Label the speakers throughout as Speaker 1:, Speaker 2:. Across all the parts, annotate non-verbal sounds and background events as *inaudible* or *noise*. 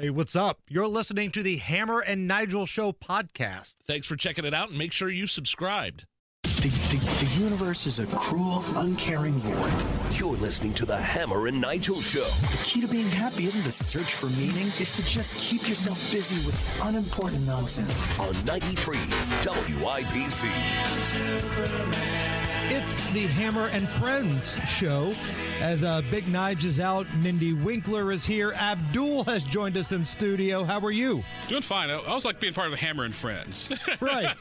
Speaker 1: Hey, what's up? You're listening to the Hammer and Nigel Show podcast.
Speaker 2: Thanks for checking it out and make sure you subscribed.
Speaker 3: The, the, the, universe is a cruel, uncaring void.
Speaker 4: You're listening to the Hammer and Nigel Show.
Speaker 3: The key to being happy isn't to search for meaning, it's to just keep yourself busy with unimportant nonsense.
Speaker 4: On 93 WIBC.
Speaker 1: It's the Hammer and Friends show. As uh, Big Nige is out, Mindy Winkler is here. Abdul has joined us in studio. How are you?
Speaker 5: Doing fine. I always like being part of the Hammer and Friends. *laughs*
Speaker 1: right.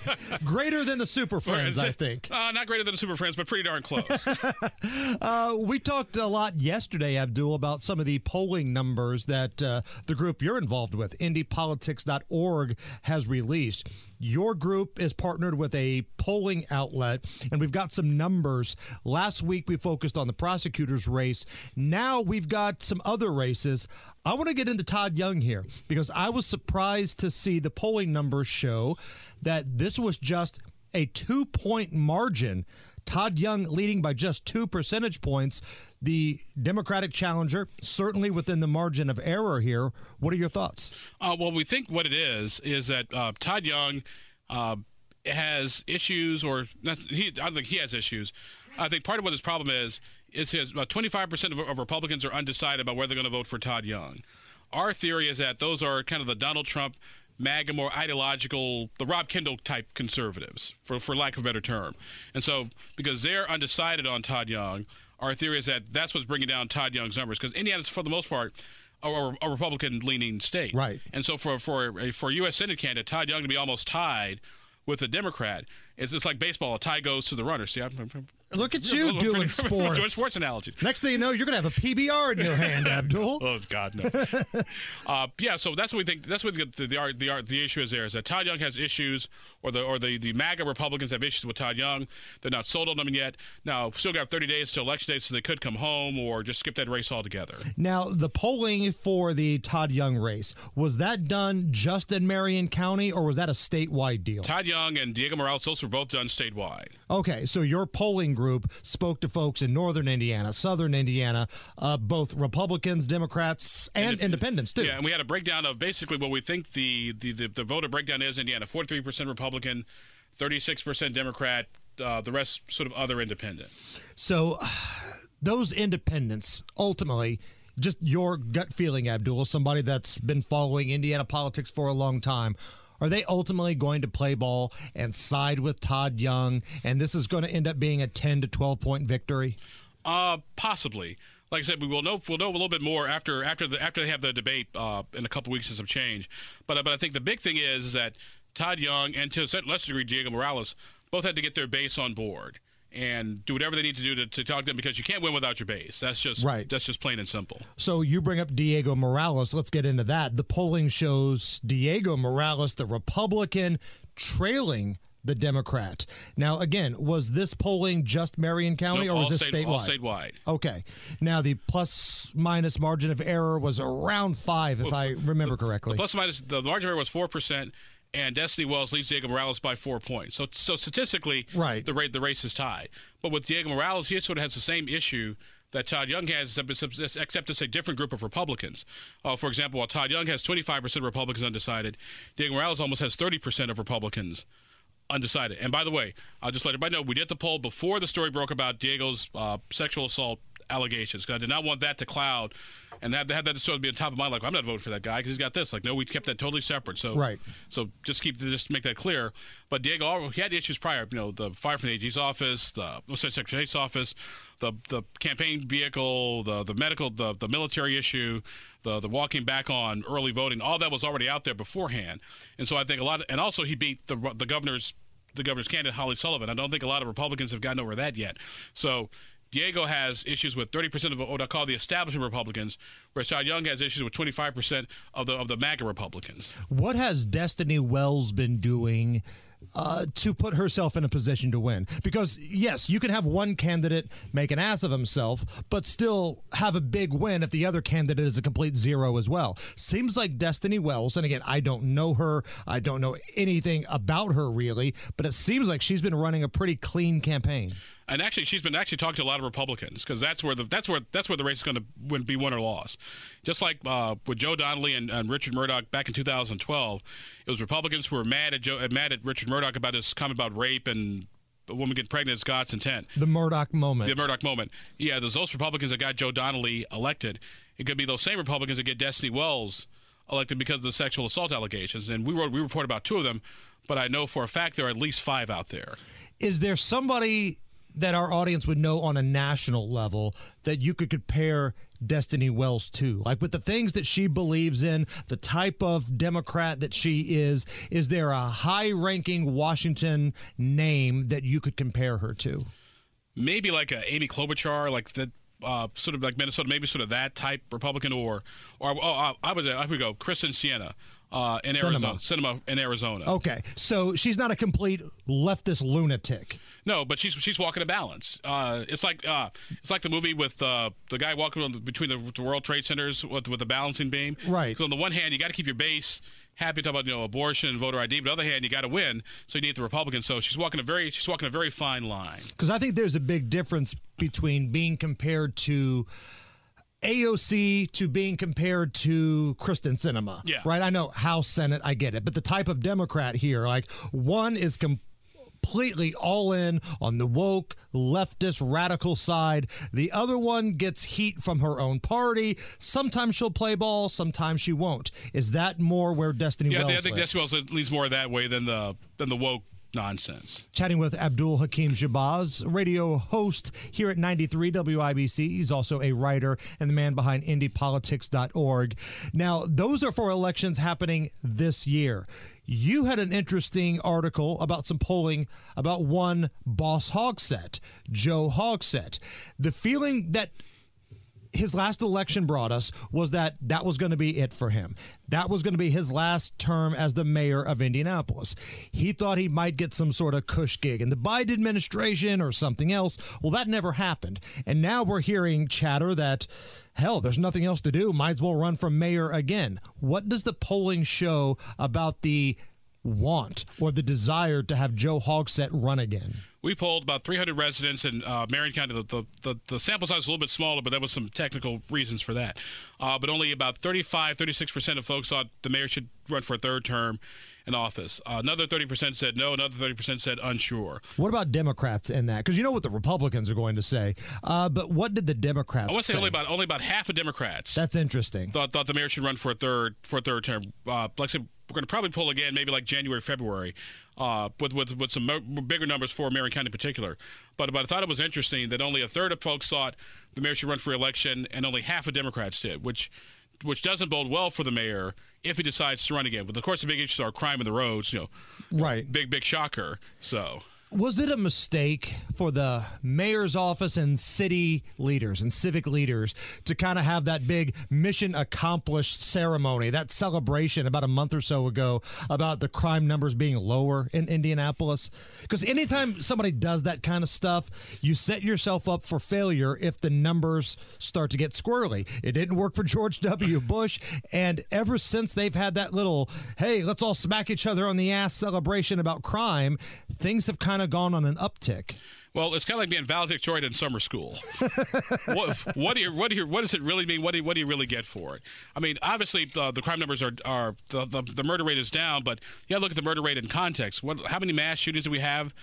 Speaker 1: Greater than the Super Friends, I think.
Speaker 5: Uh, not greater than the Super Friends, but pretty darn close. *laughs*
Speaker 1: uh, we talked a lot yesterday, Abdul, about some of the polling numbers that uh, the group you're involved with, IndyPolitics.org, has released. Your group is partnered with a polling outlet, and we've got some numbers. Last week, we focused on the prosecutor's race. Now we've got some other races. I want to get into Todd Young here because I was surprised to see the polling numbers show that this was just a two point margin. Todd Young leading by just two percentage points. The Democratic challenger, certainly within the margin of error here. What are your thoughts?
Speaker 5: Uh, well, we think what it is is that uh, Todd Young uh, has issues, or he, I think he has issues. I think part of what his problem is is his about 25% of, of Republicans are undecided about whether they're going to vote for Todd Young. Our theory is that those are kind of the Donald Trump MAGA, more ideological, the Rob Kendall type conservatives, for, for lack of a better term. And so, because they're undecided on Todd Young, our theory is that that's what's bringing down Todd Young's numbers. Because Indiana's, for the most part, a, a Republican leaning state.
Speaker 1: Right.
Speaker 5: And so, for, for, for a U.S. Senate candidate, Todd Young to be almost tied with a Democrat, it's, it's like baseball. A tie goes to the runner. See, I'm, I'm
Speaker 1: Look at you doing *laughs* sports.
Speaker 5: Doing sports analogies.
Speaker 1: Next thing you know, you're going to have a PBR in your hand, *laughs* Abdul.
Speaker 5: oh God, no. *laughs* uh, yeah, so that's what we think. That's what the the, the the, the issue is. There is that Todd Young has issues, or the or the the MAGA Republicans have issues with Todd Young. They're not sold on him yet. Now, still got 30 days to election day, so they could come home or just skip that race altogether.
Speaker 1: Now, the polling for the Todd Young race was that done just in Marion County, or was that a statewide deal?
Speaker 5: Todd Young and Diego Morales, those were both done statewide.
Speaker 1: Okay, so your polling group spoke to folks in northern Indiana, southern Indiana, uh, both Republicans, Democrats, and Indep- independents too.
Speaker 5: Yeah, and we had a breakdown of basically what we think the the, the, the voter breakdown is. Indiana, 43% Republican, 36% Democrat, uh, the rest sort of other independent.
Speaker 1: So, *sighs* those independents ultimately just your gut feeling, Abdul, somebody that's been following Indiana politics for a long time. Are they ultimately going to play ball and side with Todd Young, and this is going to end up being a 10 to 12 point victory?
Speaker 5: Uh, possibly. Like I said, we will know we'll know a little bit more after after the after they have the debate uh, in a couple weeks and some change. But but I think the big thing is, is that Todd Young and to a lesser degree Diego Morales both had to get their base on board and do whatever they need to do to, to talk to them because you can't win without your base. That's just
Speaker 1: right.
Speaker 5: That's just plain and simple.
Speaker 1: So you bring up Diego Morales. Let's get into that. The polling shows Diego Morales, the Republican, trailing the Democrat. Now, again, was this polling just Marion County
Speaker 5: no,
Speaker 1: or was this
Speaker 5: state,
Speaker 1: statewide?
Speaker 5: All statewide.
Speaker 1: Okay. Now, the plus minus margin of error was around five, if well, I remember
Speaker 5: the,
Speaker 1: correctly.
Speaker 5: The plus minus, the margin of error was 4%. And Destiny Wells leads Diego Morales by four points. So, so statistically,
Speaker 1: right.
Speaker 5: the rate the race is tied. But with Diego Morales, he sort of has the same issue that Todd Young has, except it's a different group of Republicans. Uh, for example, while Todd Young has 25% of Republicans undecided, Diego Morales almost has 30% of Republicans undecided. And by the way, I'll just let everybody know we did the poll before the story broke about Diego's uh, sexual assault allegations because I did not want that to cloud and that had that sort of be on top of my like I'm not voting for that guy because he's got this. Like no, we kept that totally separate. So
Speaker 1: right.
Speaker 5: So just keep just make that clear. But Diego, he had issues prior. You know, the fire from the AG's office, the oh, sorry, Secretary of State's office, the the campaign vehicle, the the medical, the the military issue, the the walking back on early voting. All that was already out there beforehand. And so I think a lot. Of, and also he beat the the governor's the governor's candidate Holly Sullivan. I don't think a lot of Republicans have gotten over that yet. So Diego has issues with 30% of what I call the establishment Republicans, whereas Todd Young has issues with 25% of the of the MAGA Republicans.
Speaker 1: What has Destiny Wells been doing uh, to put herself in a position to win? Because yes, you can have one candidate make an ass of himself, but still have a big win if the other candidate is a complete zero as well. Seems like Destiny Wells, and again, I don't know her, I don't know anything about her really, but it seems like she's been running a pretty clean campaign.
Speaker 5: And actually she's been actually talking to a lot of Republicans because that's where the that's where that's where the race is going to win, be won or lost. Just like uh, with Joe Donnelly and, and, Richard Mourdock back in 2012, it was Republicans who were mad at Joe, mad at Richard Mourdock about his comment about rape and a woman getting pregnant is God's intent.
Speaker 1: The Mourdock moment.
Speaker 5: The Mourdock moment. Yeah, there's those Republicans that got Joe Donnelly elected. It could be those same Republicans that get Destiny Wells elected because of the sexual assault allegations. And we wrote we report about two of them, but I know for a fact there are at least five out there.
Speaker 1: Is there somebody that our audience would know on a national level that you could compare Destiny Wells to? Like with the things that she believes in, the type of Democrat that she is, is there a high ranking Washington name that you could compare her to?
Speaker 5: Maybe like a Amy Klobuchar, like that. Uh, sort of like Minnesota, maybe sort of that type Republican, or, or oh, I would I would go Kyrsten Sinema, uh, in
Speaker 1: Sinema.
Speaker 5: Arizona. Sinema in Arizona.
Speaker 1: Okay, so she's not a complete leftist lunatic.
Speaker 5: No, but she's she's walking a balance. Uh, it's like uh, it's like the movie with uh, the guy walking on the, between the, the, World Trade Centers with, with the balancing beam.
Speaker 1: Right.
Speaker 5: So on the one hand, you got to keep your base happy to talk about you know abortion and voter ID, but on the other hand, you got to win. So you need the Republicans. So she's walking a very she's walking a very fine line.
Speaker 1: Because I think there's a big difference between being compared to AOC to being compared to Kyrsten Sinema.
Speaker 5: Yeah.
Speaker 1: Right? I know House, Senate, I get it. But the type of Democrat here, like one is completely all in on the woke, leftist, radical side. The other one gets heat from her own party. Sometimes she'll play ball, sometimes she won't. Is that more where Destiny
Speaker 5: yeah,
Speaker 1: Wells
Speaker 5: I think? Destiny Wells leads more that way than the than the woke nonsense.
Speaker 1: Chatting with Abdul Hakim Shabazz, radio host here at 93 WIBC. He's also a writer and the man behind IndyPolitics.org. Now, those are for elections happening this year. You had an interesting article about some polling about one Boss Hogsett, Joe Hogsett. The feeling that his last election brought us was that that was going to be it for him. That was going to be his last term as the mayor of Indianapolis. He thought he might get some sort of cush gig in the Biden administration or something else. Well, that never happened. And now we're hearing chatter that, hell, there's nothing else to do. Might as well run for mayor again. What does the polling show about the want or the desire to have Joe Hogsett run again?
Speaker 5: we polled about 300 residents in uh, Marion County. The, the, the, the, sample size was a little bit smaller, but there was some technical reasons for that. Uh, but only about 35, 36% of folks thought the mayor should run for a third term in office. Uh, another 30% said no. Another 30% said unsure.
Speaker 1: What about Democrats in that? Because you know what the Republicans are going to say. Uh, but what did the Democrats
Speaker 5: I want to say,
Speaker 1: say
Speaker 5: only about only about half of Democrats
Speaker 1: That's interesting.
Speaker 5: thought thought the mayor should run for a third for a third term. Uh, like I said, we're going to probably pull again, maybe like January, February, uh, with with with some mo- bigger numbers for Marion County in particular. But but I thought it was interesting that only a third of folks thought the mayor should run for election, and only half of Democrats did, which which doesn't bode well for the mayor if he decides to run again. But of course, the big issues are crime in the roads. You know,
Speaker 1: Right.
Speaker 5: big big shocker. So.
Speaker 1: Was it a mistake for the mayor's office and city leaders and civic leaders to kind of have that big mission accomplished ceremony, that celebration about a month or so ago about the crime numbers being lower in Indianapolis? Because anytime somebody does that kind of stuff, you set yourself up for failure if the numbers start to get squirrely. It didn't work for George *laughs* W. Bush. And ever since they've had that little, hey, let's all smack each other on the ass celebration about crime, things have kind of gone on an uptick.
Speaker 5: Well, it's kind of like being valedictorian in summer school. *laughs* what, what do you what do you what does it really mean? What do you, what do you really get for it? I mean, obviously uh, the crime numbers are are the, the the murder rate is down, but you got look at the murder rate in context. What how many mass shootings did we have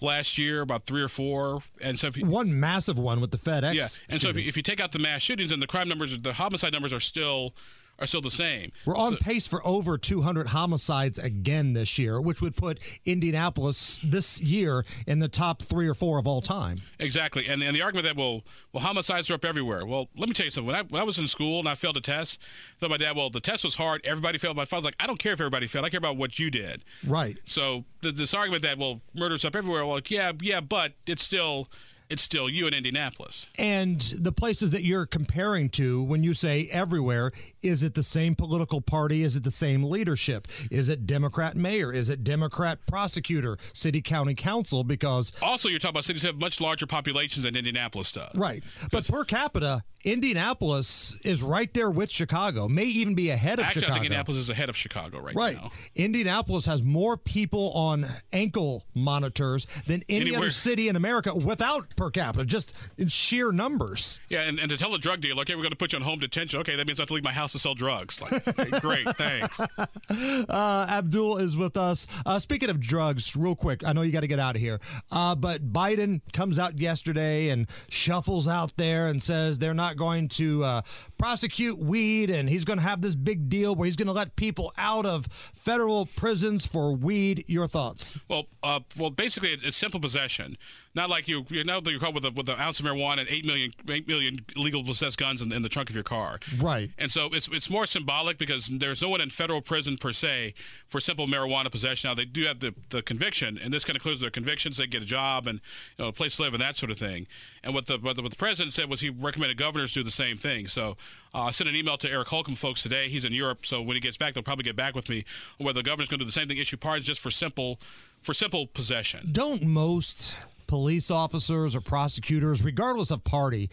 Speaker 5: last year? About three or four, and so if you,
Speaker 1: One massive one with the FedEx.
Speaker 5: yeah, and so if you, if you take out the mass shootings, and the crime numbers, the homicide numbers are still are still the same.
Speaker 1: We're on
Speaker 5: So-
Speaker 1: pace for over 200 homicides again this year, which would put Indianapolis this year in the top three or four of all time.
Speaker 5: Exactly, and and the argument that well, well, homicides are up everywhere. Well, let me tell you something. When I when I was in school and I failed a test, I told my dad, well, the test was hard. Everybody failed. My father's like, I don't care if everybody failed. I care about what you did.
Speaker 1: Right.
Speaker 5: So the, this argument that well, murder's up everywhere. Well, like, yeah, yeah, but it's still it's still you in Indianapolis.
Speaker 1: And the places that you're comparing to when you say everywhere, is it the same political party? Is it the same leadership? Is it Democrat mayor? Is it Democrat prosecutor, city, county council? Because
Speaker 5: Also, you're talking about cities that have much larger populations than Indianapolis does.
Speaker 1: Right. But per capita, Indianapolis is right there with Chicago, may even be ahead of
Speaker 5: Actually,
Speaker 1: Chicago.
Speaker 5: I think Indianapolis is ahead of Chicago right,
Speaker 1: Right.
Speaker 5: now.
Speaker 1: Indianapolis has more people on ankle monitors than any
Speaker 5: Anywhere.
Speaker 1: other city in America without per capita, just in sheer numbers.
Speaker 5: Yeah, and, and to tell a drug dealer, okay, we're going to put you on home detention. Okay, that means I have to leave my house to sell drugs. Like, okay, great, *laughs* thanks.
Speaker 1: Uh, Abdul is with us. Uh, speaking of drugs, real quick, I know you got to get out of here, uh, but Biden comes out yesterday and shuffles out there and says they're not going to uh, prosecute weed, and he's going to have this big deal where he's going to let people out of federal prisons for weed. Your thoughts?
Speaker 5: Well, uh, well, basically, it's simple possession. Not like you, you're not that you're caught with a, with an ounce of marijuana and eight million, eight million legal possessed guns in, in the trunk of your car.
Speaker 1: Right.
Speaker 5: And so it's it's more symbolic because there's no one in federal prison per se for simple marijuana possession. Now they do have the, the conviction, and this kind of includes their convictions. They get a job and you know a place to live and that sort of thing. And what the what the, what the president said was he recommended governors do the same thing. So uh, I sent an email to Eric Holcomb folks today. He's in Europe, so when he gets back, they'll probably get back with me on whether the governor's going to do the same thing, issue pardons just for simple for simple possession.
Speaker 1: Don't most police officers or prosecutors, regardless of party,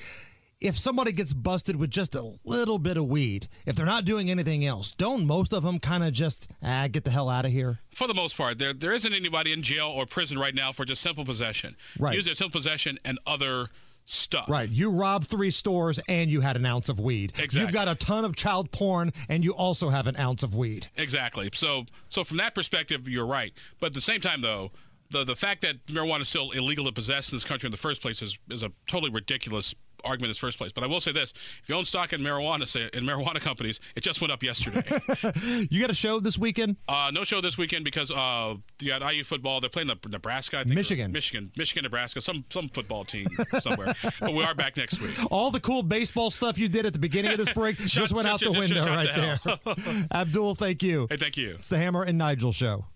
Speaker 1: if somebody gets busted with just a little bit of weed, if they're not doing anything else, don't most of them kind of just ah, get the hell out of here?
Speaker 5: For the most part, there there isn't anybody in jail or prison right now for just simple possession.
Speaker 1: Right.
Speaker 5: Use their simple possession and other stuff.
Speaker 1: Right. You robbed three stores and you had an ounce of weed.
Speaker 5: Exactly.
Speaker 1: You've got a ton of child porn and you also have an ounce of weed.
Speaker 5: Exactly. So so from that perspective, you're right. But at the same time, though, the the fact that marijuana is still illegal to possess in this country in the first place is is a totally ridiculous argument in the first place. But I will say this: if you own stock in marijuana, say in marijuana companies, it just went up yesterday. *laughs*
Speaker 1: You got a show this weekend?
Speaker 5: uh, no show this weekend because uh, you got IU football. They're playing the Nebraska, I think,
Speaker 1: Michigan.
Speaker 5: Michigan, Michigan, Nebraska, some some football team somewhere. *laughs* but we are back next week.
Speaker 1: All the cool baseball stuff you did at the beginning of this *laughs* break just went out the window right
Speaker 5: the
Speaker 1: there. Abdul, thank you.
Speaker 5: Hey, thank you.
Speaker 1: It's the Hammer and Nigel Show.